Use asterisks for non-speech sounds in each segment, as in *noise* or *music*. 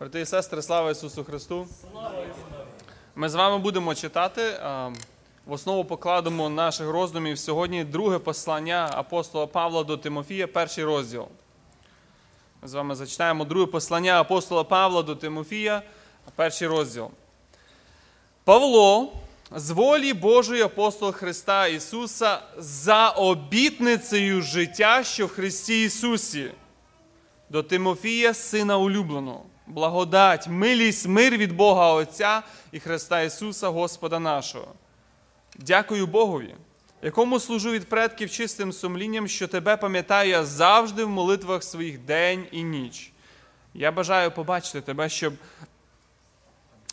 Брати і сестри, слава Ісусу Христу! Ми з вами будемо читати. В основу покладемо наших роздумів сьогодні друге послання апостола Павла до Тимофія, перший розділ. Ми з вами зачитаємо друге послання апостола Павла до Тимофія, перший розділ. Павло, з волі Божої апостол Христа Ісуса, за обітницею життя, що в Христі Ісусі до Тимофія, сина улюбленого, благодать, милість, мир від Бога Отця і Христа Ісуса, Господа нашого. Дякую Богові, якому служу від предків чистим сумлінням, що тебе пам'ятаю я завжди в молитвах своїх день і ніч. Я бажаю побачити тебе, щоб,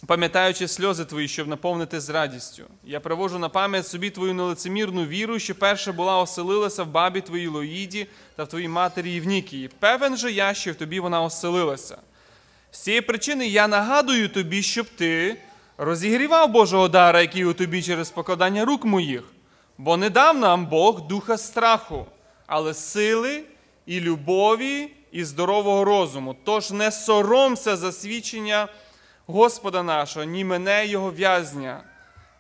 пам'ятаючи сльози твої, щоб наповнити з радістю. Я привожу на пам'ять собі твою нелицемірну віру, що перша була оселилася в бабі твоїй Лоїді та в твоїй матері Євнікії. Певен же я, що в тобі вона оселилася. З цієї причини я нагадую тобі, щоб ти розігрівав Божого дара, який у тобі через покладання рук моїх, бо не дав нам Бог духа страху, але сили і любові і здорового розуму. Тож не соромся засвідчення Господа нашого, ні мене Його в'язня.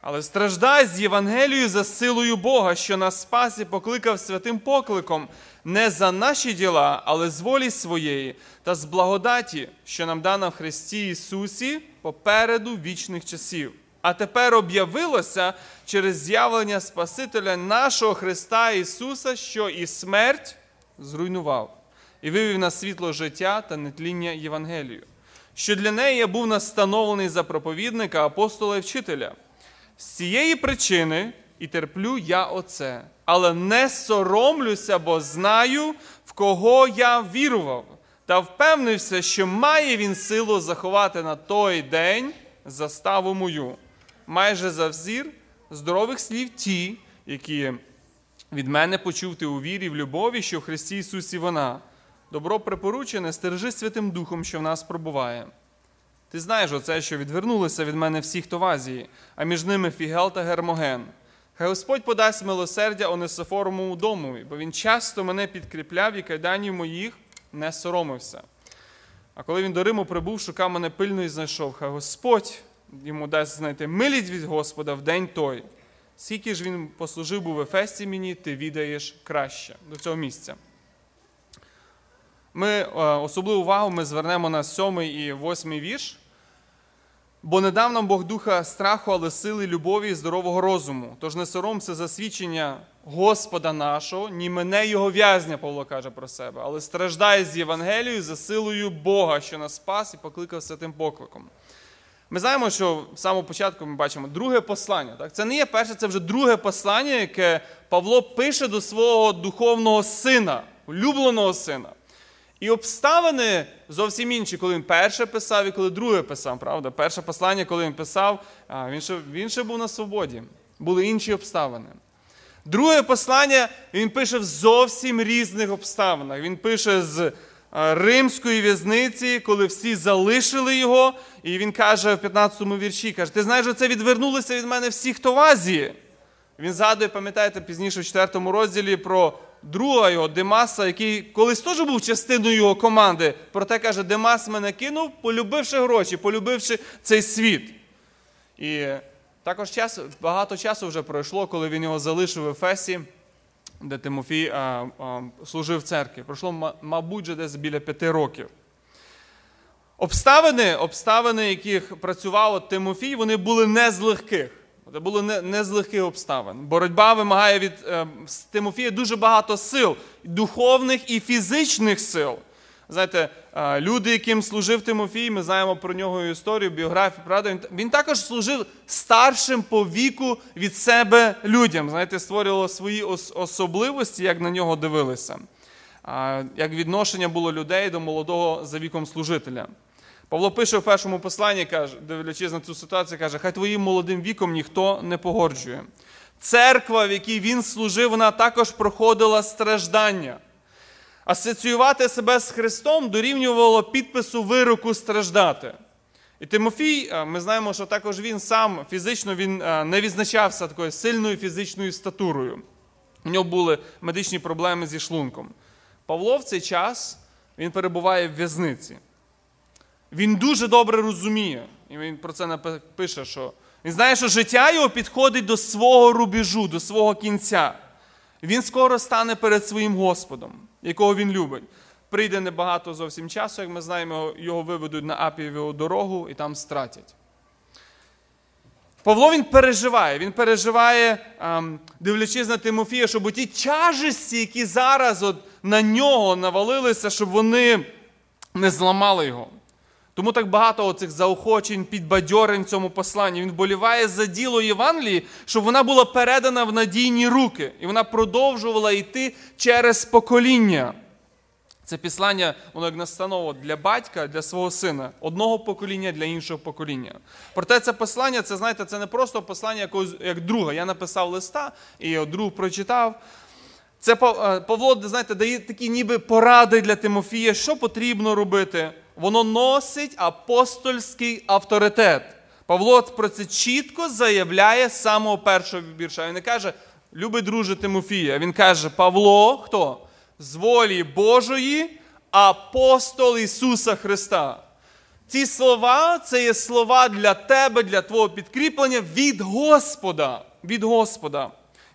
Але страждай з Євангелією за силою Бога, що нас спас і покликав святим покликом, не за наші діла, але з волі своєї, та з благодаті, що нам дана в Христі Ісусі попереду вічних часів. А тепер об'явилося через з'явлення Спасителя нашого Христа Ісуса, що і смерть зруйнував, і вивів на світло життя та нетління Євангелію, що для неї я був настановлений за проповідника, апостола і вчителя. З цієї причини і терплю я оце, але не соромлюся, бо знаю, в кого я вірував, та впевнився, що має він силу заховати на той день заставу мою. Майже за взір здорових слів ті, які від мене почув ти у вірі, в любові, що в Христі Ісусі вона. Добро припоручене, стережи Святим Духом, що в нас пробуває. Ти знаєш оце, що відвернулися від мене всі, хто в Азії, а між ними Фігел та Гермоген. Хай Господь подасть милосердя Онесофоровому домові, бо він часто мене підкріпляв і кайданів моїх не соромився. А коли він до Риму прибув, шукав мене пильно і знайшов. Хай Господь йому дасть знайти милість від Господа в день той. Скільки ж він послужив був в Ефесті мені, ти відаєш краще до цього місця. Ми е, особливу увагу ми звернемо на сьомий і восьмий вірш. Бо не дав нам Бог духа страху, але сили, любові і здорового розуму. Тож не соромся за свідчення Господа нашого, ні мене його в'язня, Павло каже про себе, але страждає з Євангелією за силою Бога, що нас спас і покликав святим покликом. Ми знаємо, що в самому початку ми бачимо друге послання. Так? Це не є перше, це вже друге послання, яке Павло пише до свого духовного сина, улюбленого сина. І обставини зовсім інші, коли він перше писав і коли друге писав, правда? Перше послання, коли він писав, він ще, він ще був на свободі. Були інші обставини. Друге послання він пише в зовсім різних обставинах. Він пише з римської в'язниці, коли всі залишили його, і він каже в 15-му вірші: каже, ти знаєш, це відвернулися від мене всі, хто в Азії. Він згадує, пам'ятаєте, пізніше в 4 розділі про друга його Демаса, який колись теж був частиною його команди. Проте каже, Демас мене кинув, полюбивши гроші, полюбивши цей світ. І також час, багато часу вже пройшло, коли він його залишив в Ефесі, де Тимофій а, а, служив в церкві. Пройшло, мабуть, вже десь біля п'яти років. Обставини, обставини, яких працював Тимофій, вони були не з легких. Це було не, не з легких обставин. Боротьба вимагає від е, Тимофія дуже багато сил, духовних і фізичних сил. Знаєте, е, люди, яким служив Тимофій, ми знаємо про нього історію, біографію, правда, він, він також служив старшим по віку від себе людям. Знаєте, створювало свої ос, особливості, як на нього дивилися, е, як відношення було людей до молодого за віком служителя. Павло пише в першому посланні, каже, дивлячись на цю ситуацію, каже, хай твоїм молодим віком ніхто не погоджує. Церква, в якій він служив, вона також проходила страждання. Асоціювати себе з Христом дорівнювало підпису вироку страждати. І Тимофій, ми знаємо, що також він сам фізично він не відзначався такою сильною фізичною статурою. У нього були медичні проблеми зі шлунком. Павло в цей час він перебуває в в'язниці. Він дуже добре розуміє. І він про це пише, що він знає, що життя його підходить до свого рубежу, до свого кінця. Він скоро стане перед своїм Господом, якого він любить. Прийде небагато зовсім часу, як ми знаємо, його виведуть на Апієву дорогу і там стратять. Павло він переживає, він переживає, ем, дивлячись на Тимофія, щоб ті тяжесті, які зараз от на нього навалилися, щоб вони не зламали його. Тому так багато оцих заохочень, підбадьорень цьому посланні. Він боліває за діло Євангелії, щоб вона була передана в надійні руки, і вона продовжувала йти через покоління. Це післання, воно як настаново для батька, для свого сина, одного покоління для іншого покоління. Проте це послання, це знаєте, це не просто послання якогось як друга. Я написав листа і його друг прочитав. Це е, Павло, знаєте, дає такі ніби поради для Тимофія, що потрібно робити. Воно носить апостольський авторитет. Павло про це чітко заявляє з самого першого вірша. Він не каже, любий друже Тимофія. Він каже, Павло, хто? з волі Божої, апостол Ісуса Христа. Ці слова це є слова для тебе, для твого підкріплення від Господа. Від Господа.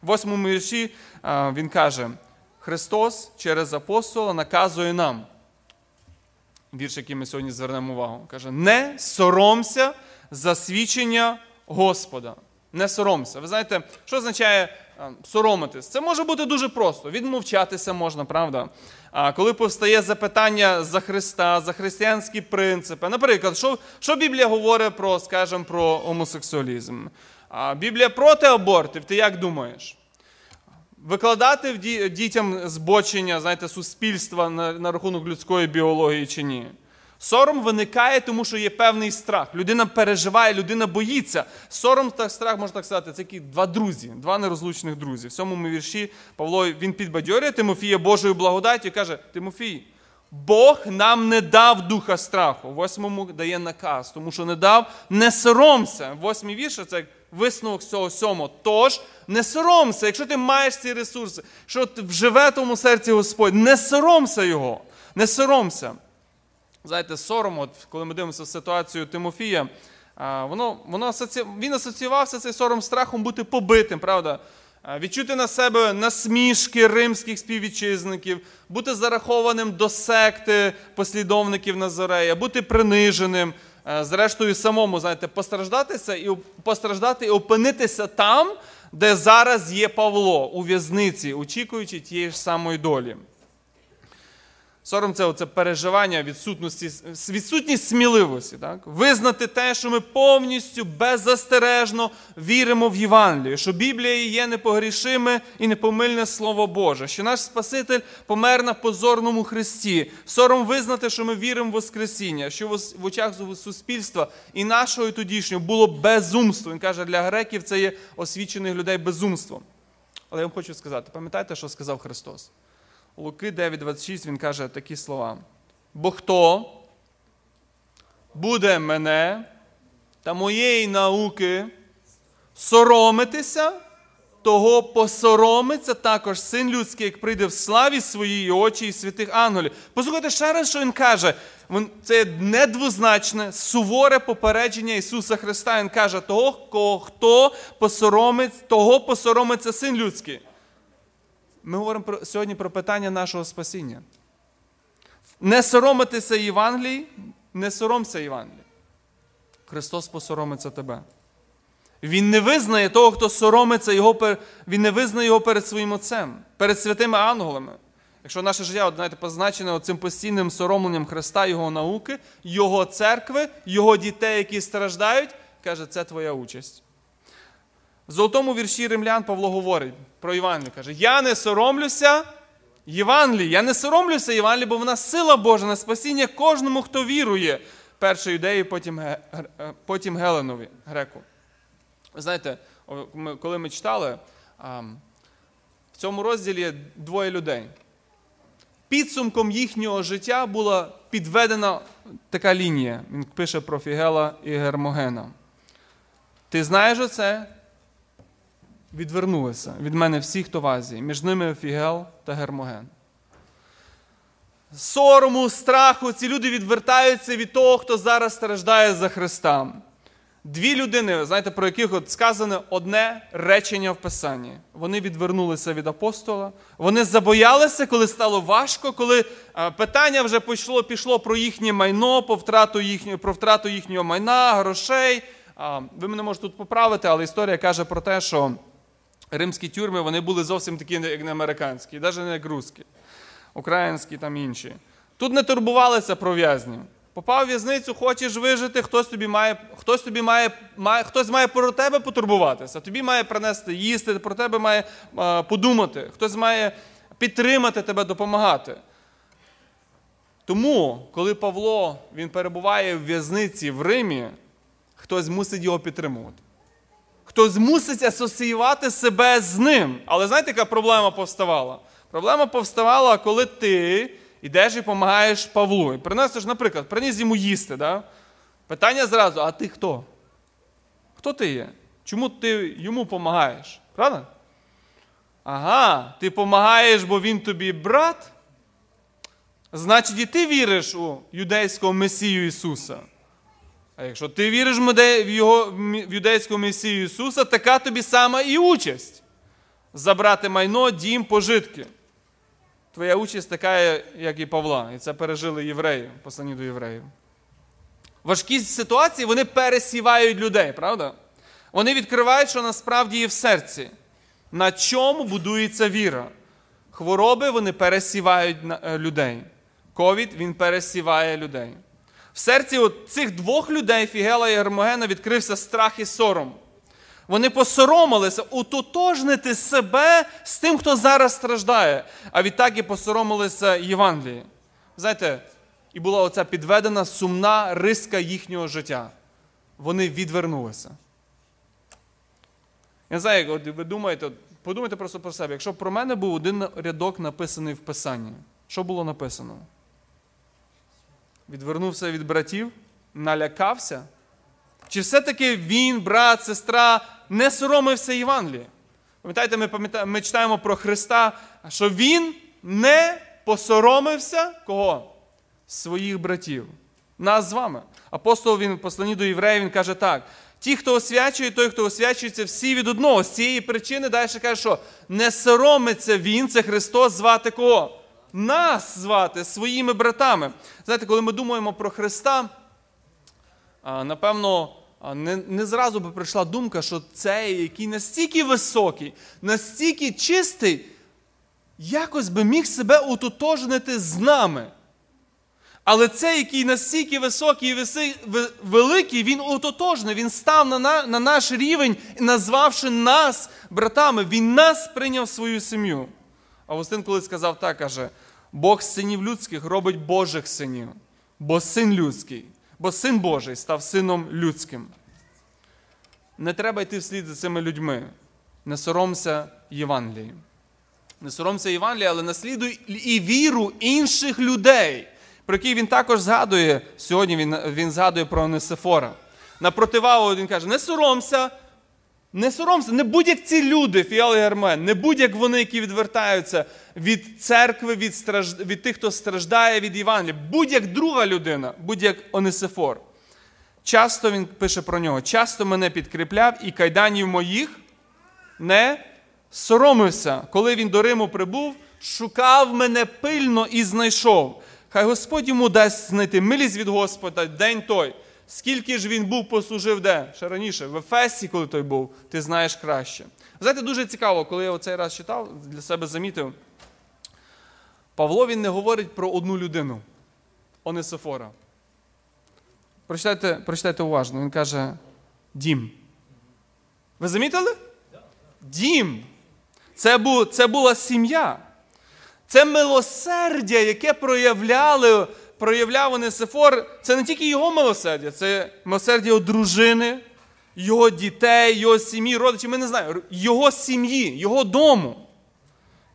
В восьмому вірші він каже: Христос через апостола наказує нам. Вірш, який ми сьогодні звернемо увагу. Каже: не соромся засвідчення Господа. Не соромся. Ви знаєте, що означає соромитись. Це може бути дуже просто. Відмовчатися можна, правда? А коли повстає запитання за Христа, за християнські принципи. Наприклад, що що Біблія говорить про, скажімо, про гомосексуалізм? А Біблія проти абортів, ти як думаєш? Викладати дітям збочення, знаєте, суспільства на, на рахунок людської біології чи ні? Сором виникає, тому що є певний страх. Людина переживає, людина боїться. Сором та страх, можна так сказати, це які два друзі, два нерозлучних друзі. В сьомому вірші Павло він підбадьорює Тимофія Божою благодаттю і каже: Тимофій, Бог нам не дав духа страху. Восьмому дає наказ, тому що не дав, не соромся. Восьмий вірш це висновок цього сьомого. Тож не соромся, якщо ти маєш ці ресурси, що вживе в тому серці Господь, не соромся його, не соромся. Знаєте, сором, от, коли ми дивимося ситуацію Тимофія, воно, воно асоці... він асоціювався цей сором страхом бути побитим, правда? Відчути на себе насмішки римських співвітчизників, бути зарахованим до секти послідовників Назарея, бути приниженим, зрештою, самому, знаєте, постраждатися і постраждати і опинитися там, де зараз є Павло у в'язниці, очікуючи тієї ж самої долі. Сором це оце переживання відсутності, відсутність сміливості. Так? Визнати те, що ми повністю беззастережно віримо в Євангелію, що Біблія є непогрішиме і непомильне Слово Боже, що наш Спаситель помер на позорному Христі. Сором визнати, що ми віримо в Воскресіння, що в очах суспільства і нашого і тодішнього було безумство. Він каже, для греків це є освічених людей безумством. Але я вам хочу сказати, пам'ятаєте, що сказав Христос? Луки 9,26 він каже такі слова. Бо хто буде мене та моєї науки соромитися, того посоромиться також син людський, як прийде в славі своїй очі і святих ангелів. Послухайте ще раз, що він каже. Це недвозначне, суворе попередження Ісуса Христа. Він каже, того, хто посоромить, того посоромиться син людський. Ми говоримо про, сьогодні про питання нашого спасіння. Не соромитися Євангелії, не соромся Євангелії. Христос посоромиться тебе. Він не визнає того, хто соромиться, його, він не визнає його перед своїм Отцем, перед святими ангелами. Якщо наше життя от, знаєте, позначене цим постійним соромленням Христа, Його науки, Його церкви, Його дітей, які страждають, каже, це твоя участь. В золотому вірші римлян Павло говорить про Євангелію. Каже, я не соромлюся Євангелії, я не соромлюся Євангелії, бо вона сила Божа на спасіння кожному, хто вірує. Перший юдеї, потім потім Геленові, греку. Ви знаєте, коли ми читали, в цьому розділі двоє людей. Підсумком їхнього життя була підведена така лінія. Він пише про Фігела і Гермогена. Ти знаєш оце? Відвернулися від мене всі, хто в Азії, між ними Фігел та Гермоген. сорому, страху, ці люди відвертаються від того, хто зараз страждає за Христа. Дві людини, знаєте, про яких от сказано одне речення в Писанні. Вони відвернулися від апостола, вони забоялися, коли стало важко, коли питання вже пішло пішло про їхнє майно, про втрату їхнього, про втрату їхнього майна, грошей. Ви мене можете тут поправити, але історія каже про те, що римські тюрми вони були зовсім такі, як не американські, навіть не як русські, українські там інші. Тут не турбувалися про в'язнів. Попав в в'язницю, хочеш вижити, хтось тобі має, хтось тобі має, має, хтось має про тебе потурбуватися, тобі має принести їсти, про тебе має а, подумати, хтось має підтримати тебе, допомагати. Тому, коли Павло він перебуває в в'язниці в Римі, хтось мусить його підтримувати. Хтось мусить асоціювати себе з ним. Але знаєте, яка проблема повставала? Проблема повставала, коли ти ідеш і допомагаєш Павлу. І приносиш, наприклад, приніс йому їсти. Да? Питання зразу: а ти хто? Хто ти є? Чому ти йому допомагаєш? Правда? Ага, ти допомагаєш, бо він тобі брат. Значить, і ти віриш у юдейського Месію Ісуса. А якщо ти віриш в його в юдейського Месію Ісуса, така тобі сама і участь забрати майно, дім, пожитки. Твоя участь така, як і Павла. І це пережили євреї, послані до євреїв. Важкі ситуації вони пересівають людей, правда? Вони відкривають, що насправді є в серці. На чому будується віра? Хвороби вони пересівають е, людей. Ковід він пересіває людей. В серці от цих двох людей, Фігела і Гермогена, відкрився страх і сором. Вони посоромилися утотожнити себе з тим, хто зараз страждає. А відтак і посоромилися Євангелії. Знаєте, і була оця підведена сумна риска їхнього життя. Вони відвернулися. Я не знаю, як ви думаєте, подумайте просто про себе. Якщо про мене був один рядок написаний в Писанні, що було написано? Відвернувся від братів, налякався. Чи все-таки він, брат, сестра, не соромився Євангелія? Пам'ятаєте, ми ми читаємо про Христа, що Він не посоромився кого? Своїх братів. Нас з вами. Апостол він послані до євреїв, він каже так: ті, хто освячує, той, хто освячується, всі від одного. З цієї причини далі каже, що не соромиться Він, це Христос звати кого? Нас звати своїми братами. Знаєте, коли ми думаємо про Христа, напевно, не не зразу би прийшла думка, що цей, який настільки високий, настільки чистий, якось би міг себе утотожнити з нами. Але цей, який настільки високий і великий, він утотожний, він став на, на, на наш рівень, назвавши нас братами, він нас прийняв в свою сім'ю. Августин колись сказав так, каже: Бог синів людських робить Божих синів, бо син людський бо син Божий став сином людським. Не треба йти вслід за цими людьми. Не соромся Євангелії. Не соромся Євангелії, але наслідуй і віру інших людей, про які він також згадує. Сьогодні він він згадує про Несифора. На противагу він каже: не соромся, не соромся, не будь-як ці люди, Фіал і Гермен, не будь-як вони, які відвертаються від церкви, від страж... від тих, хто страждає від Євангелія. Будь-як друга людина, будь-як Онисифор. Часто він пише про нього, часто мене підкріпляв і кайданів моїх не соромився. Коли він до Риму прибув, шукав мене пильно і знайшов. Хай Господь йому дасть знайти милість від Господа день той. Скільки ж він був, послужив де? Ще раніше, в Ефесі, коли той був, ти знаєш краще. Знаєте, дуже цікаво, коли я оцей раз читав, для себе замітив. Павло він не говорить про одну людину, Онисифора. Прочитайте прочитайте уважно, він каже дім. Ви замітили? Дім. Це, бу, це була сім'я. Це милосердя, яке проявляли проявляв Онесифор, це не тільки його милосердя, це милосердя його дружини, його дітей, його сім'ї, родичів, ми не знаємо, його сім'ї, його дому.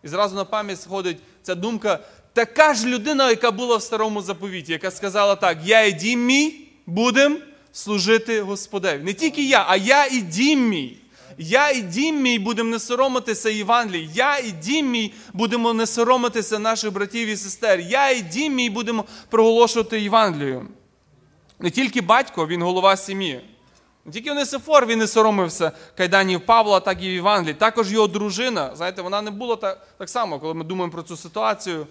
І зразу на пам'ять сходить ця думка, така ж людина, яка була в старому заповіті, яка сказала так: Я і дім мій будемо служити Господеві. Не тільки я, а я і дім мій. Я і дім мій будемо не соромитися Євангелії. Я і дім мій будемо не соромитися наших братів і сестер. Я і дім мій будемо проголошувати Євангелію. Не тільки батько, він голова сім'ї. Не тільки Онисифор він не соромився кайданів Павла, так і в Євангелії. Також його дружина. Знаєте, вона не була так, так само, коли ми думаємо про цю ситуацію.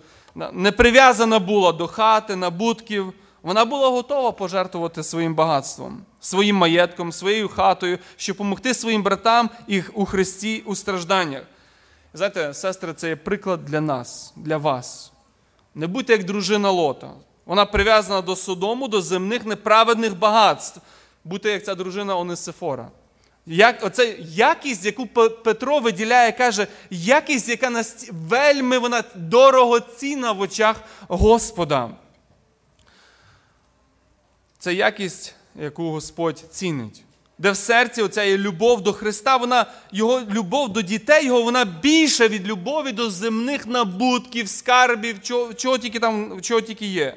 Не прив'язана була до хати, набутків. Вона була готова пожертвувати своїм багатством, своїм маєтком, своєю хатою, щоб допомогти своїм братам їх у Христі у стражданнях. Знаєте, сестри, це є приклад для нас, для вас. Не будьте як дружина Лота. Вона прив'язана до Содому, до земних неправедних багатств. Будьте як ця дружина Онисифора. Як, Оце якість, яку Петро виділяє, каже, якість, яка наст... вельми вона дорогоцінна в очах Господа. Це якість, яку Господь цінить. Де в серці оця є любов до Христа, вона, його любов до дітей, його вона більша від любові до земних набутків, скарбів, чого, чого тільки там, чого тільки є.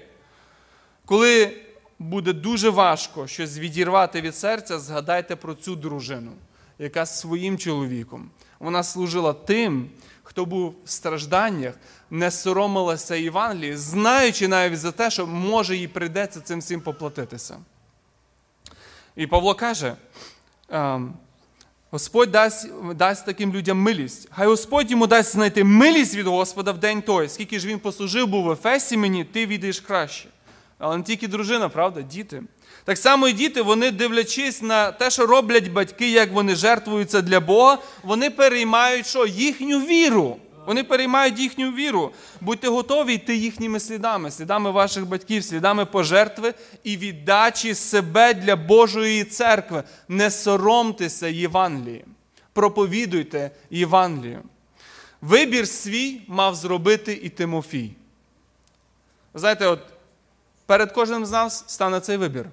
Коли буде дуже важко щось відірвати від серця, згадайте про цю дружину, яка своїм чоловіком. Вона служила тим, хто був в стражданнях, не соромилася Євангелії, знаючи навіть за те, що може їй прийдеться цим всім поплатитися. І Павло каже: ем, Господь дасть дасть таким людям милість. Хай Господь йому дасть знайти милість від Господа в день той, скільки ж він послужив був в Ефесі мені, ти відаєш краще. Але не тільки дружина, правда, діти. Так само і діти, вони, дивлячись на те, що роблять батьки, як вони жертвуються для Бога, вони переймають що? їхню віру. Вони переймають їхню віру. Будьте готові йти їхніми слідами, слідами ваших батьків, слідами пожертви і віддачі себе для Божої церкви. Не соромтеся Євангелії. Проповідуйте Євангелію. Вибір свій мав зробити і Тимофій. Знаєте, от перед кожним з нас стане цей вибір.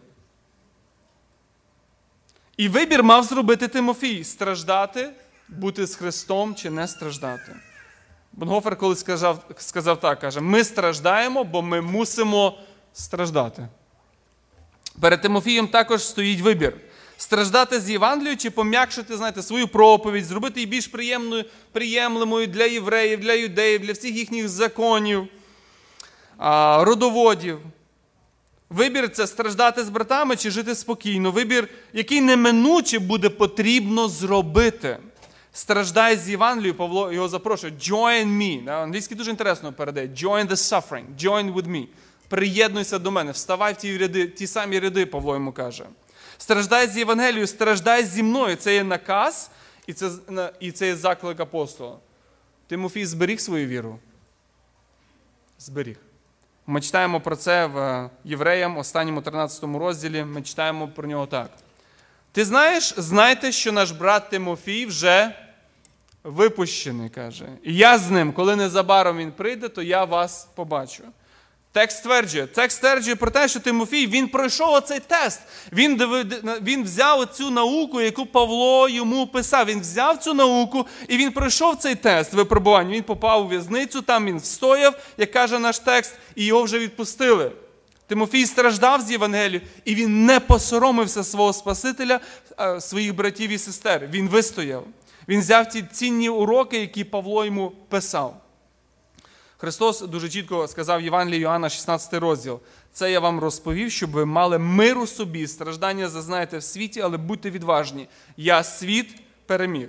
І вибір мав зробити Тимофій страждати, бути з Христом чи не страждати. Бонгофер колись сказав сказав так, каже, ми страждаємо, бо ми мусимо страждати. Перед Тимофієм також стоїть вибір. Страждати з Євангелією чи пом'якшити знаєте, свою проповідь, зробити її більш приємною, приємлимою для євреїв, для юдеїв, для всіх їхніх законів, родоводів. Вибір це страждати з братами чи жити спокійно. Вибір, який неминуче буде потрібно зробити. Страждай з Євангелією, Павло його запрошує. Join me. Англійський дуже інтересно передає. Join the suffering. Join with me. Приєднуйся до мене. Вставай в ті ряди, ті самі ряди, Павло йому каже. Страждай з Євангелією, страждай зі мною. Це є наказ, і це і це є заклик апостола. Тимофій зберіг свою віру. Зберіг. Ми читаємо про це в Євреям, останньому 13 розділі. Ми читаємо про нього так. Ти знаєш, знайте, що наш брат Тимофій вже випущений, каже. І я з ним, коли незабаром він прийде, то я вас побачу. Текст стверджує, текст стверджує про те, що Тимофій він пройшов оцей тест. Він він взяв цю науку, яку Павло йому писав. Він взяв цю науку і він пройшов цей тест випробування. Він попав у в'язницю, там він встояв, як каже наш текст, і його вже відпустили. Тимофій страждав з Євангелію, і він не посоромився свого Спасителя, своїх братів і сестер. Він вистояв. Він взяв ті цінні уроки, які Павло йому писав. Христос дуже чітко сказав Євангелії Йоанна, 16 розділ. Це я вам розповів, щоб ви мали миру собі, страждання зазнаєте в світі, але будьте відважні. Я світ переміг.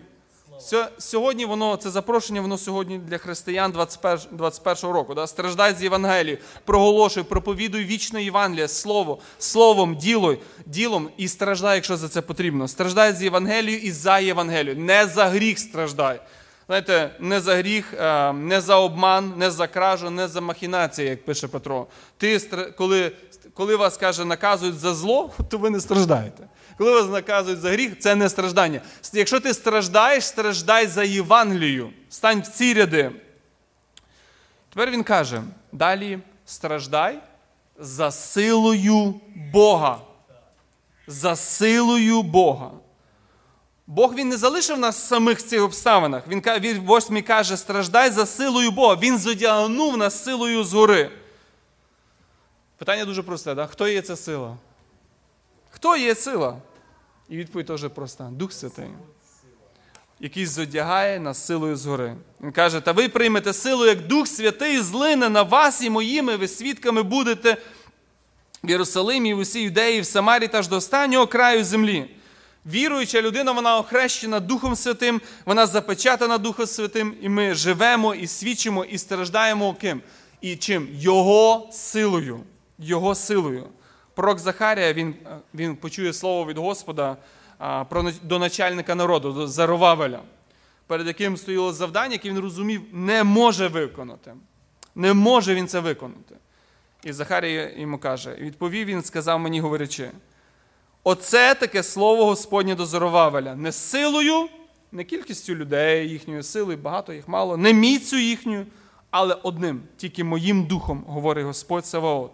Сьогодні воно, це запрошення, воно сьогодні для християн 21 21 року. Да? Страждай з Євангелії, проголошуй, проповідуй вічне Євангеліє, слово, словом, ділом, ділом і страждай, якщо за це потрібно. Страждай з Євангелією і за Євангелію. Не за гріх страждай. Знаєте, не за гріх, не за обман, не за кражу, не за махінації, як пише Петро. Ти, коли, коли вас каже, наказують за зло, *laughs* то ви не страждаєте. Коли вас наказують за гріх, це не страждання. Якщо ти страждаєш, страждай за Євангелію. Стань в ці ряди. Тепер він каже: далі страждай за силою Бога. За силою Бога. Бог він не залишив нас самих в цих обставинах. Він він восьмій каже, страждай за силою Бога. Він зодягнув нас силою згори. Питання дуже просте, да? хто є ця сила? Хто є сила? І відповідь теж проста. Дух Святий. який зодягає нас силою згори. Він каже: Та ви приймете силу, як Дух Святий злине на вас і моїми, ви свідками будете в Єрусалимі, в усій юдеї, в Самарі та ж до останнього краю землі. Віруюча людина, вона охрещена Духом Святим, вона запечатана Духом Святим, і ми живемо і свідчимо, і страждаємо ким? І чим? Його силою. Його силою. Пророк Захарія він, він почує слово від Господа а, про, до начальника народу, до Заровавеля, перед яким стояло завдання, яке він розумів, не може виконати. Не може він це виконати. І Захарія йому каже: відповів він, сказав мені, говорячи. Оце таке слово Господнє до Зоровавеля. Не силою, не кількістю людей, їхньої сили, багато їх мало, не міцю їхньою, але одним, тільки моїм духом, говорить Господь Саваот.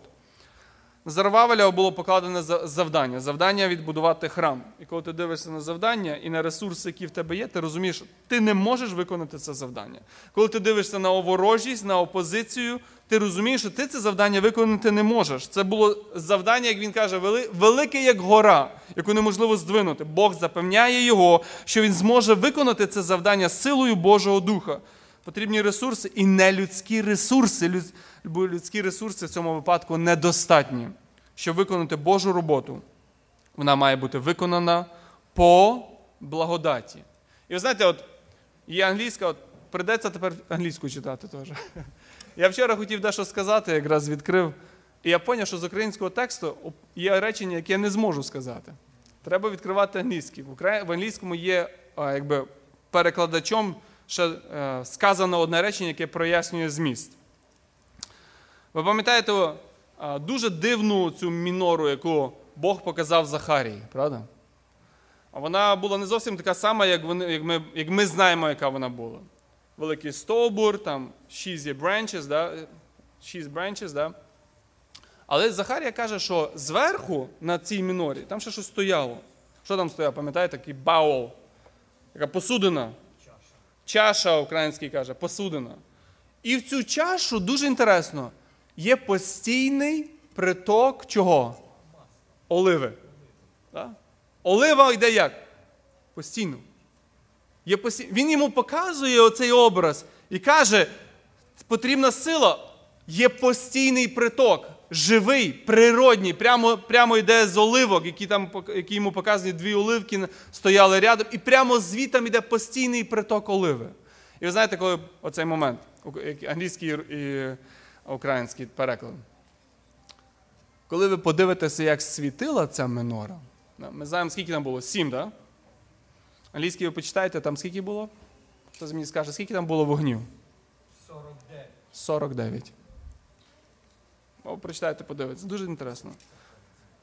На Зарвавеля було покладене завдання. Завдання відбудувати храм. І коли ти дивишся на завдання і на ресурси, які в тебе є, ти розумієш, ти не можеш виконати це завдання. Коли ти дивишся на оворожість, на опозицію, ти розумієш, що ти це завдання виконати не можеш. Це було завдання, як він каже, велике як гора, яку неможливо здвинути. Бог запевняє його, що він зможе виконати це завдання силою Божого Духа. Потрібні ресурси і не людські ресурси. Бо людські ресурси в цьому випадку недостатні. Щоб виконати Божу роботу, вона має бути виконана по благодаті. І ви знаєте, от є англійська, от придеться тепер англійську читати теж. Я вчора хотів дещо сказати, якраз відкрив. І я зрозумів, що з українського тексту є речення, яке я не зможу сказати. Треба відкривати англійський. В англійському є якби, перекладачом ще е, сказано одне речення, яке прояснює зміст. Ви пам'ятаєте дуже дивну цю мінору, яку Бог показав Захарії, правда? А вона була не зовсім така сама, як вони, як, ми як ми знаємо, яка вона була. Великий стовбур, там шість є branches, да? шість branches, да? Але Захарія каже, що зверху на цій мінорі там ще щось стояло. Що там стояло, пам'ятаєте, такий баул, така посудина. Чаша, український каже, посудина. І в цю чашу дуже інтересно є постійний приток чого? Оливи. Да? Олива йде як? Постійно. Є постій... Він йому показує оцей образ і каже, потрібна сила, є постійний приток, живий, природній, прямо прямо йде з оливок, які там, які йому показані дві оливки стояли рядом, і прямо звітом йде постійний приток оливи. І ви знаєте, коли оцей момент, англійський і український переклад. Коли ви подивитеся, як світила ця минора, ми знаємо, скільки там було? Сім, так? Да? Англійський ви почитаєте, там скільки було? Хтось мені скаже, скільки там було вогнів? 49. 49. Прочитайте, подивитися. Дуже інтересно.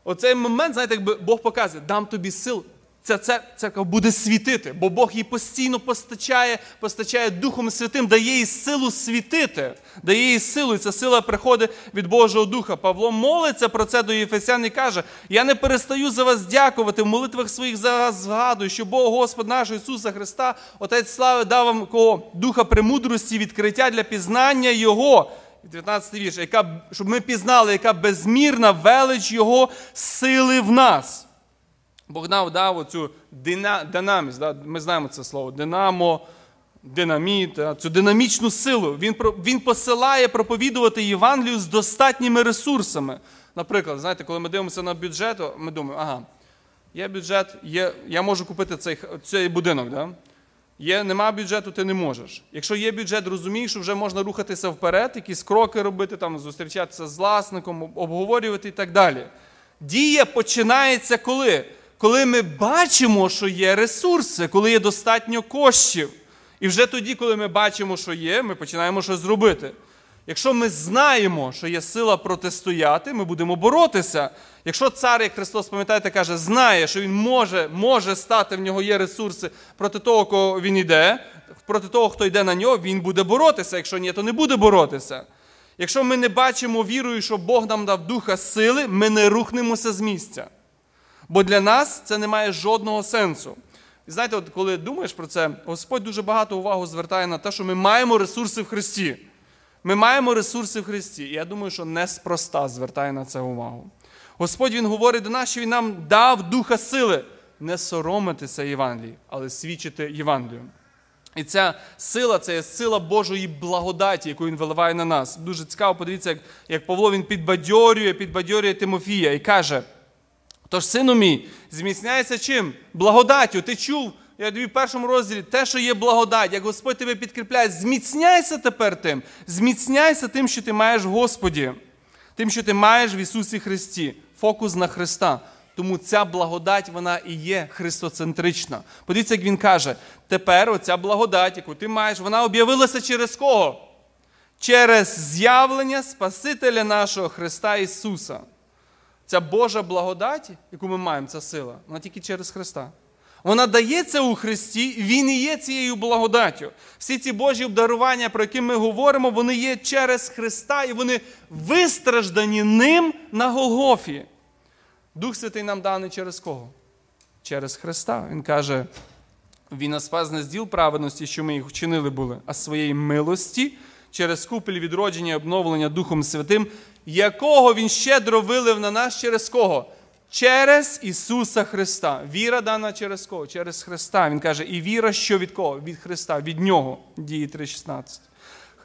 Оцей момент, знаєте, якби Бог показує, дам тобі сил ця церква буде світити, бо Бог їй постійно постачає, постачає Духом Святим, дає їй силу світити, дає їй силу, і ця сила приходить від Божого Духа. Павло молиться про це до Єфесян і каже: Я не перестаю за вас дякувати, в молитвах своїх за вас згадую, що Бог Господь наш Ісуса Христа, Отець Слави, дав вам кого? Духа премудрості, відкриття для пізнання Його. 19 вірш, яка, щоб ми пізнали, яка безмірна велич Його сили в нас. Бог нам дав оцю динамість, да? ми знаємо це слово, динамо, динаміт, цю динамічну силу. Він він посилає проповідувати Євангелію з достатніми ресурсами. Наприклад, знаєте, коли ми дивимося на бюджет, ми думаємо, ага, є бюджет, є, я можу купити цей цей будинок. Да? Є, Нема бюджету, ти не можеш. Якщо є бюджет, розумієш, що вже можна рухатися вперед, якісь кроки робити, там, зустрічатися з власником, обговорювати і так далі. Дія починається коли? коли ми бачимо, що є ресурси, коли є достатньо коштів. І вже тоді, коли ми бачимо, що є, ми починаємо щось зробити. Якщо ми знаємо, що є сила протистояти, ми будемо боротися. Якщо цар, як Христос, пам'ятаєте, каже, знає, що він може може стати, в нього є ресурси проти того, кого він йде, проти того, хто йде на нього, він буде боротися. Якщо ні, то не буде боротися. Якщо ми не бачимо вірою, що Бог нам дав духа сили, ми не рухнемося з місця. Бо для нас це не має жодного сенсу. І знаєте, от коли думаєш про це, Господь дуже багато увагу звертає на те, що ми маємо ресурси в Христі. Ми маємо ресурси в Христі. І я думаю, що неспроста звертає на це увагу. Господь Він говорить до нас, що Він нам дав духа сили. не соромитися Євангелії, але свідчити Євангелію. І ця сила це є сила Божої благодаті, яку він виливає на нас. Дуже цікаво, подивіться, як, як Павло він підбадьорює, підбадьорює Тимофія і каже: Тож, сину мій, зміцняється чим? Благодаттю. Ти чув, я тобі в першому розділі, те, що є благодать, як Господь тебе підкріпляє, зміцняйся тепер тим, зміцняйся тим, що ти маєш в Господі, тим, що ти маєш в Ісусі Христі. Фокус на Христа. Тому ця благодать, вона і є христоцентрична. Подивіться, як він каже: тепер оця благодать, яку ти маєш, вона об'явилася через кого? Через з'явлення Спасителя нашого Христа Ісуса. Ця Божа благодать, яку ми маємо, ця сила, вона тільки через Христа. Вона дається у Христі, Він і є цією благодаттю. Всі ці Божі обдарування, про які ми говоримо, вони є через Христа, і вони вистраждані ним на Голгофі. Дух Святий нам даний через кого? Через Христа. Він каже: Він нас спас не з діл праведності, що ми їх вчинили були, а своєї милості через купель відродження і обновлення Духом Святим, якого Він щедро вилив на нас через кого? Через Ісуса Христа. Віра дана через кого? Через Христа. Він каже, і віра, що від кого? Від Христа, від Нього. Дії 3,16.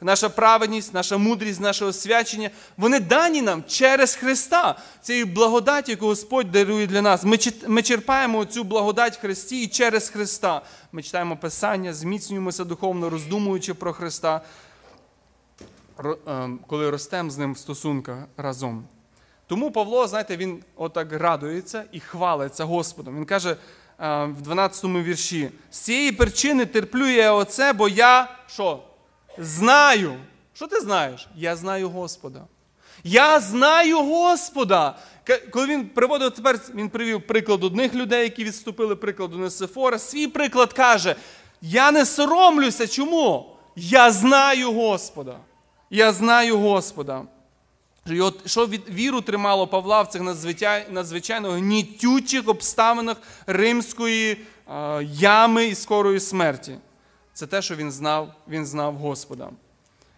Наша праведність, наша мудрість, наше освячення, вони дані нам через Христа, цією благодаті, яку Господь дарує для нас. Ми, черпаємо цю благодать в Христі і через Христа. Ми читаємо Писання, зміцнюємося духовно, роздумуючи про Христа, ем, коли ростемо з ним в стосунках разом. Тому Павло, знаєте, він отак радується і хвалиться Господом. Він каже е, в 12 вірші: з цієї причини терплю я оце, бо я що? Знаю. Що ти знаєш? Я знаю Господа. Я знаю Господа. Коли він приводив тепер, він привів приклад одних людей, які відступили прикладу Несифора. Свій приклад каже: Я не соромлюся. Чому? Я знаю Господа. Я знаю Господа. Що від віру тримало Павла в цих надзвичай, надзвичайно гнітючих обставинах римської е, ями і скорої смерті. Це те, що він знав, він знав Господа.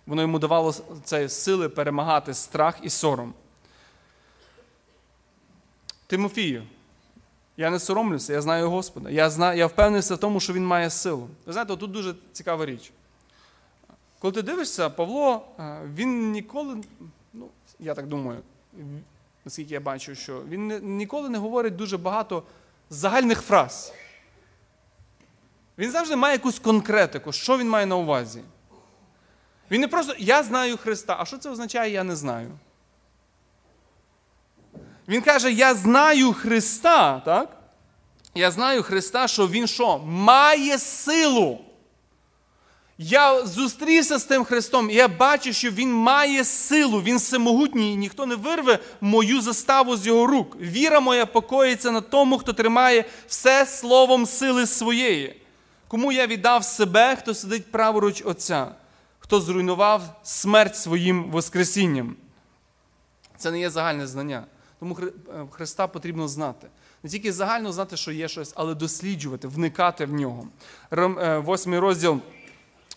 Воно йому давало це сили перемагати страх і сором. Тимофію, я не соромлюся, я знаю Господа. Я знаю, я впевнився в тому, що він має силу. Ви знаєте, тут дуже цікава річ. Коли ти дивишся, Павло, е, він ніколи, ну, я так думаю, наскільки я бачу, що він ніколи не говорить дуже багато загальних фраз. Він завжди має якусь конкретику, що він має на увазі. Він не просто я знаю Христа. А що це означає, я не знаю. Він каже: Я знаю Христа, так? Я знаю Христа, що Він що? Має силу. Я зустрівся з тим Христом, і я бачу, що Він має силу, Він всемогутній, і ніхто не вирве мою заставу з його рук. Віра моя покоїться на тому, хто тримає все словом сили своєї. Кому я віддав себе, хто сидить праворуч Отця, хто зруйнував смерть своїм Воскресінням. Це не є загальне знання. Тому е, Христа потрібно знати. Не тільки загально знати, що є щось, але досліджувати, вникати в нього. Е, Восьмий розділ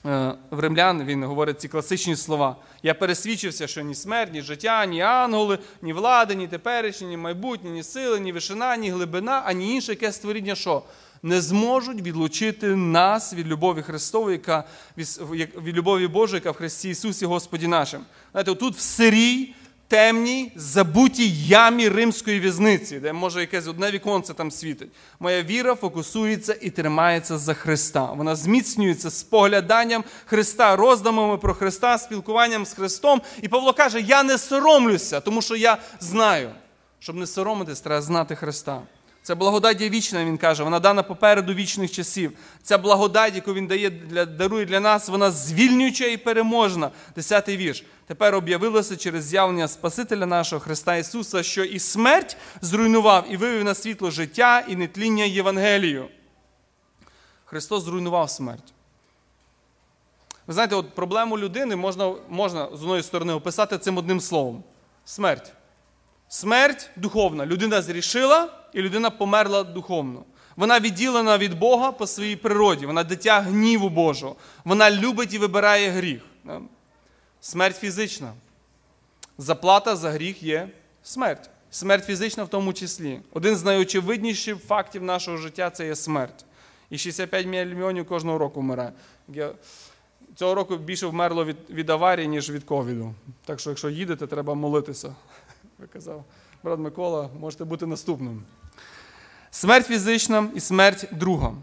в римлян він говорить ці класичні слова. Я пересвідчився, що ні смерть, ні життя, ні ангели, ні влади, ні теперішні, ні майбутнє, ні сили, ні вишина, ні глибина, ані інше яке створіння, що не зможуть відлучити нас від любові Христової, яка від любові Божої, яка в Христі Ісусі Господі нашим. Знаєте, тут в сирій, темній, забутій ямі римської в'язниці, де може якесь одне віконце там світить. Моя віра фокусується і тримається за Христа. Вона зміцнюється спогляданням Христа, роздумами про Христа, спілкуванням з Христом. І Павло каже: Я не соромлюся, тому що я знаю. Щоб не соромитись, треба знати Христа. Це благодать є вічна, він каже, вона дана попереду вічних часів. Ця благодать, яку він дає для, дарує для нас, вона звільнююча і переможна. Десятий вірш. Тепер об'явилося через з'явлення Спасителя нашого Христа Ісуса, що і смерть зруйнував і вивів на світло життя і нетління Євангелію. Христос зруйнував смерть. Ви знаєте, от проблему людини можна, можна з одної сторони описати цим одним словом: смерть. Смерть духовна. Людина зрішила, і людина померла духовно. Вона відділена від Бога по своїй природі. Вона дитя гніву Божого. Вона любить і вибирає гріх. Смерть фізична. Заплата за гріх є смерть. Смерть фізична в тому числі. Один з найочевидніших фактів нашого життя це є смерть. І 65 мільйонів кожного року вмирає. Цього року більше вмерло від, від аварії, ніж від ковіду. Так що, якщо їдете, треба молитися. *laughs* Ви казав, брат Микола, можете бути наступним. Смерть фізична і смерть друга.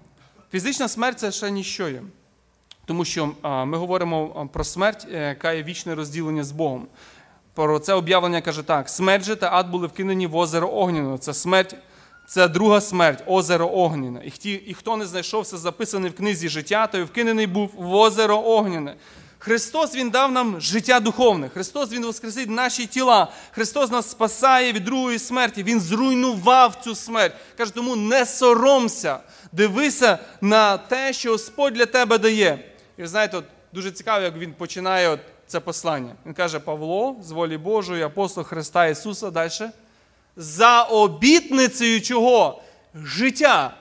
Фізична смерть це ще ніщо є. Тому що ми говоримо про смерть, е, яка є вічне розділення з Богом. Про це об'явлення каже так: смерть же та ад були вкинені в озеро Огняне. Це смерть, це друга смерть, озеро Огняне. І, і хто не знайшовся записаний в книзі життя, той вкинений був в озеро Огняне. Христос Він дав нам життя духовне. Христос Він воскресить наші тіла. Христос нас спасає від другої смерті. Він зруйнував цю смерть. Каже, тому не соромся, дивися на те, що Господь для тебе дає. І ви знаєте, от, дуже цікаво, як він починає от це послання. Він каже: Павло, з волі Божої, апостол Христа Ісуса, далі. За обітницею чого? Життя.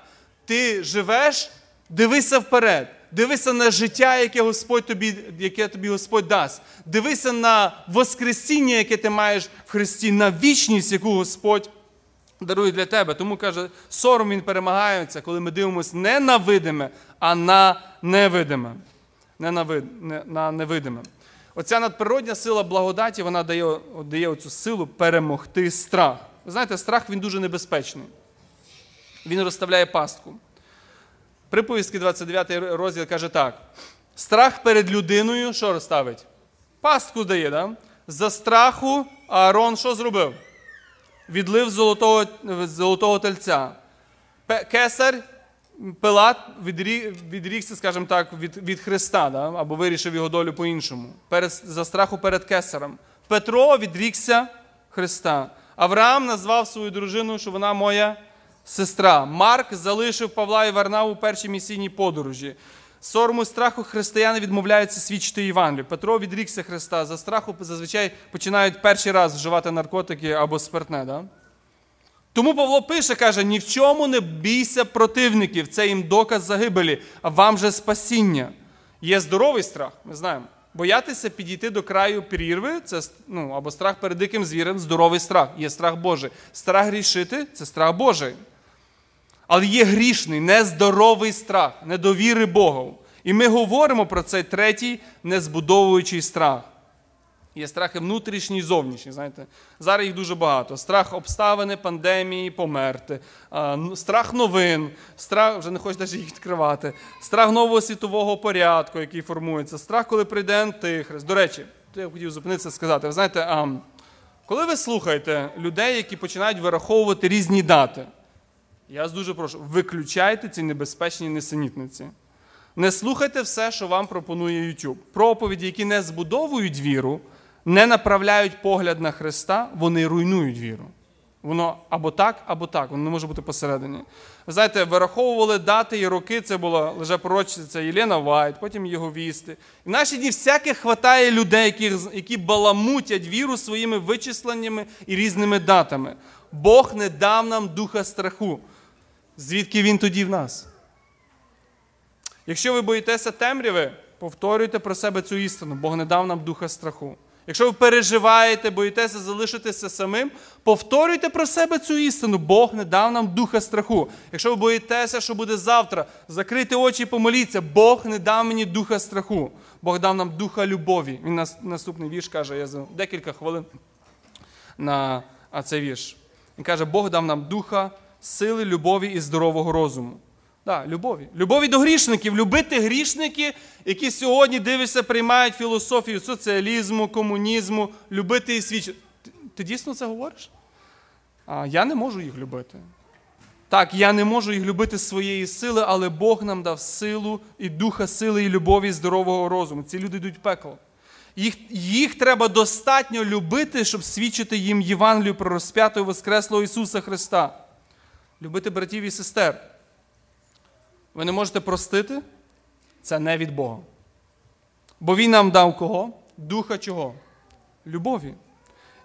Ти живеш, дивися вперед. Дивися на життя, яке Господь тобі, яке тобі Господь дасть. Дивися на Воскресіння, яке ти маєш в Христі, на вічність, яку Господь дарує для тебе. Тому каже, сором він перемагається, коли ми дивимося не на видиме, а на невидиме. Не на, вид, не, на невидиме. Оця надприродня сила благодаті, вона дає, дає оцю силу перемогти страх. Ви знаєте, страх він дуже небезпечний. Він розставляє пастку. Приповістки 29 розділ каже так: страх перед людиною що розставить? Пастку дає, да? За страху Аарон що зробив? Відлив золотого, золотого тельця. Кесар, Пилат відрі- відрікся, скажімо так, від, від Христа, да? або вирішив його долю по-іншому. Перед, за страху перед Кесарем. Петро відрікся Христа. Авраам назвав свою дружину, що вона моя сестра. Марк залишив Павла і Варнаву у першій місійній подорожі. Сорому страху християни відмовляються свідчити Євангелію. Петро відрікся Христа. За страху зазвичай починають перший раз вживати наркотики або спиртне. Да? Тому Павло пише, каже: ні в чому не бійся противників, це їм доказ загибелі, а вам же спасіння. Є здоровий страх, ми знаємо. Боятися підійти до краю прірви це ну, або страх перед диким звірем, здоровий страх. Є страх Божий. Страх грішити це страх Божий. Але є грішний, нездоровий страх, недовіри Богу. І ми говоримо про цей третій незбудовуючий страх. Є страхи внутрішні і зовнішні. Знаєте, зараз їх дуже багато. Страх обставини, пандемії, померти, страх новин, страх вже не хочу навіть їх відкривати, страх нового світового порядку, який формується, страх, коли прийде антихрист. До речі, я хотів зупинитися сказати. Ви знаєте, коли ви слухаєте людей, які починають вираховувати різні дати, я вас дуже прошу, виключайте ці небезпечні несенітниці. Не слухайте все, що вам пропонує YouTube. Проповіді, які не збудовують віру, не направляють погляд на Христа, вони руйнують віру. Воно або так, або так, воно не може бути посередині. Ви знаєте, вираховували дати і роки, це була лжепророчиця Єлена Вайт, потім Єговісти. І в наші дні всяких хватає людей, які, які баламутять віру своїми вичисленнями і різними датами. Бог не дав нам духа страху. Звідки він тоді в нас? Якщо ви боїтеся темряви, повторюйте про себе цю істину. Бог не дав нам духа страху. Якщо ви переживаєте, боїтеся залишитися самим, повторюйте про себе цю істину. Бог не дав нам духа страху. Якщо ви боїтеся, що буде завтра, закрийте очі і помоліться. Бог не дав мені духа страху. Бог дав нам духа любові. Він нас наступний вірш каже, я за декілька хвилин на цей вірш. Він каже, Бог дав нам духа, сили, любові і здорового розуму. Да, любові. Любові до грішників. Любити грішники, які сьогодні дивишся, приймають філософію соціалізму, комунізму, любити і свідчити. Ти, ти дійсно це говориш? А я не можу їх любити. Так, я не можу їх любити своєї сили, але Бог нам дав силу і духа сили, і любові, і здорового розуму. Ці люди йдуть в пекло. Їх, їх треба достатньо любити, щоб свідчити їм Євангелію про розп'ятого і Воскреслого Ісуса Христа. Любити братів і сестер. Ви не можете простити? Це не від Бога. Бо Він нам дав кого? Духа чого? Любові.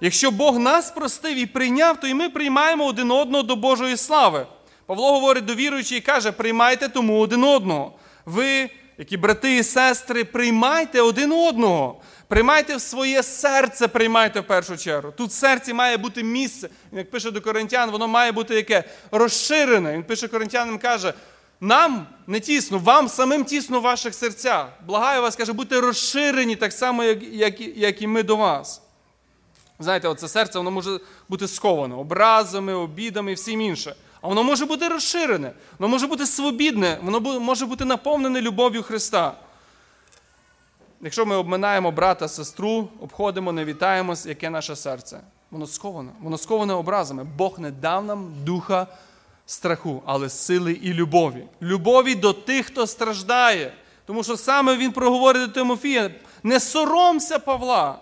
Якщо Бог нас простив і прийняв, то і ми приймаємо один одного до Божої слави. Павло говорить до віруючих і каже: приймайте тому один одного. Ви, які брати і сестри, приймайте один одного. Приймайте в своє серце, приймайте в першу чергу. Тут в серці має бути місце. Як пише до коринтян, воно має бути яке розширене. Він пише коринтянам, каже: нам не тісно, вам самим тісно в ваших серцях. Благаю вас, каже, будьте розширені так само, як, як, як і ми до вас. Знаєте, оце серце воно може бути сковане образами, обідами і всім інше. А воно може бути розширене, воно може бути свобідне, воно може бути наповнене любов'ю Христа. Якщо ми обминаємо брата, сестру, обходимо, не вітаємось, яке наше серце? Воно сковане, воно сковане образами. Бог не дав нам духа страху, але сили і любові. Любові до тих, хто страждає. Тому що саме він проговорить до Тимофія: не соромся Павла.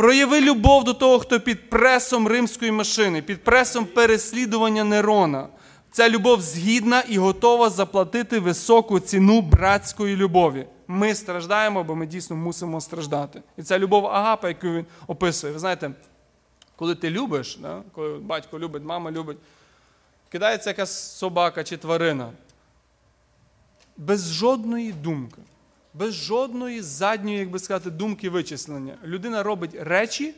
Прояви любов до того, хто під пресом римської машини, під пресом переслідування Нерона. Ця любов згідна і готова заплатити високу ціну братської любові. Ми страждаємо, бо ми дійсно мусимо страждати. І ця любов Агапа, яку він описує. Ви знаєте, коли ти любиш, да, коли батько любить, мама любить, кидається якась собака чи тварина. Без жодної думки, без жодної задньої, як би сказати, думки вичислення. Людина робить речі,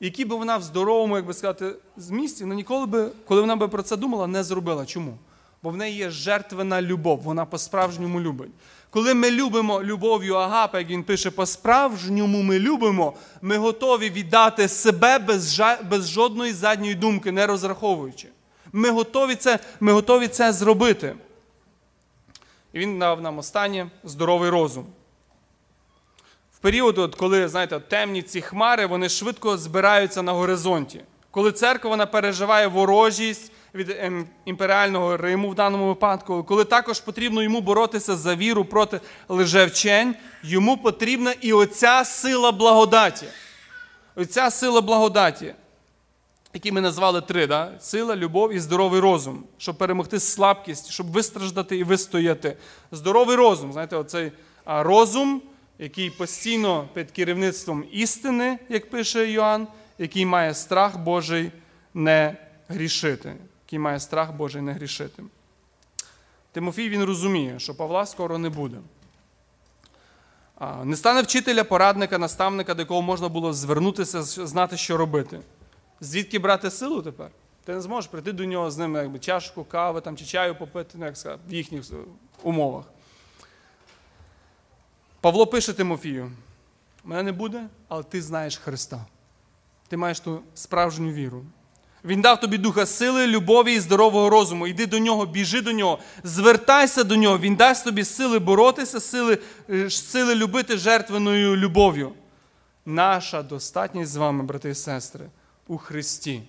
які би вона в здоровому, як би сказати, змісті, але ніколи би, коли вона би про це думала, не зробила. Чому? Бо в неї є жертвена любов, вона по-справжньому любить. Коли ми любимо любов'ю Агапа, як він пише, по-справжньому ми любимо, ми готові віддати себе без, без жодної задньої думки, не розраховуючи. Ми готові це, ми готові це зробити. І він дав нам останнє здоровий розум. В період, от, коли, знаєте, темні ці хмари, вони швидко збираються на горизонті. Коли церква вона переживає ворожість від ем, імперіального Риму в даному випадку, коли також потрібно йому боротися за віру проти лжевчень, йому потрібна і оця сила благодаті. Оця сила благодаті, які ми назвали три: да? сила, любов і здоровий розум, щоб перемогти слабкість, щоб вистраждати і вистояти. Здоровий розум, знаєте, оцей розум, який постійно під керівництвом істини, як пише Йоанн, який має страх Божий не грішити. Який має страх Божий не грішити. Тимофій він розуміє, що Павла скоро не буде. Не стане вчителя, порадника, наставника, до якого можна було звернутися, знати, що робити. Звідки брати силу тепер? Ти не зможеш прийти до нього з ним якби, чашку кави там, чи чаю попити, ну, як сказати, в їхніх е, умовах. Павло пише Тимофію: мене не буде, але ти знаєш Христа. Ти маєш ту справжню віру. Він дав тобі духа сили, любові і здорового розуму. Йди до нього, біжи до нього, звертайся до нього. Він дасть тобі сили боротися, сили, е, сили любити жертвеною любов'ю. Наша достатність з вами, брати і сестри, у Христі.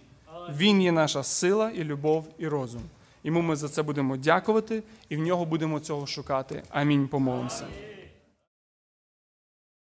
Він є наша сила і любов, і розум. Йому ми за це будемо дякувати і в нього будемо цього шукати. Амінь. Помолимося.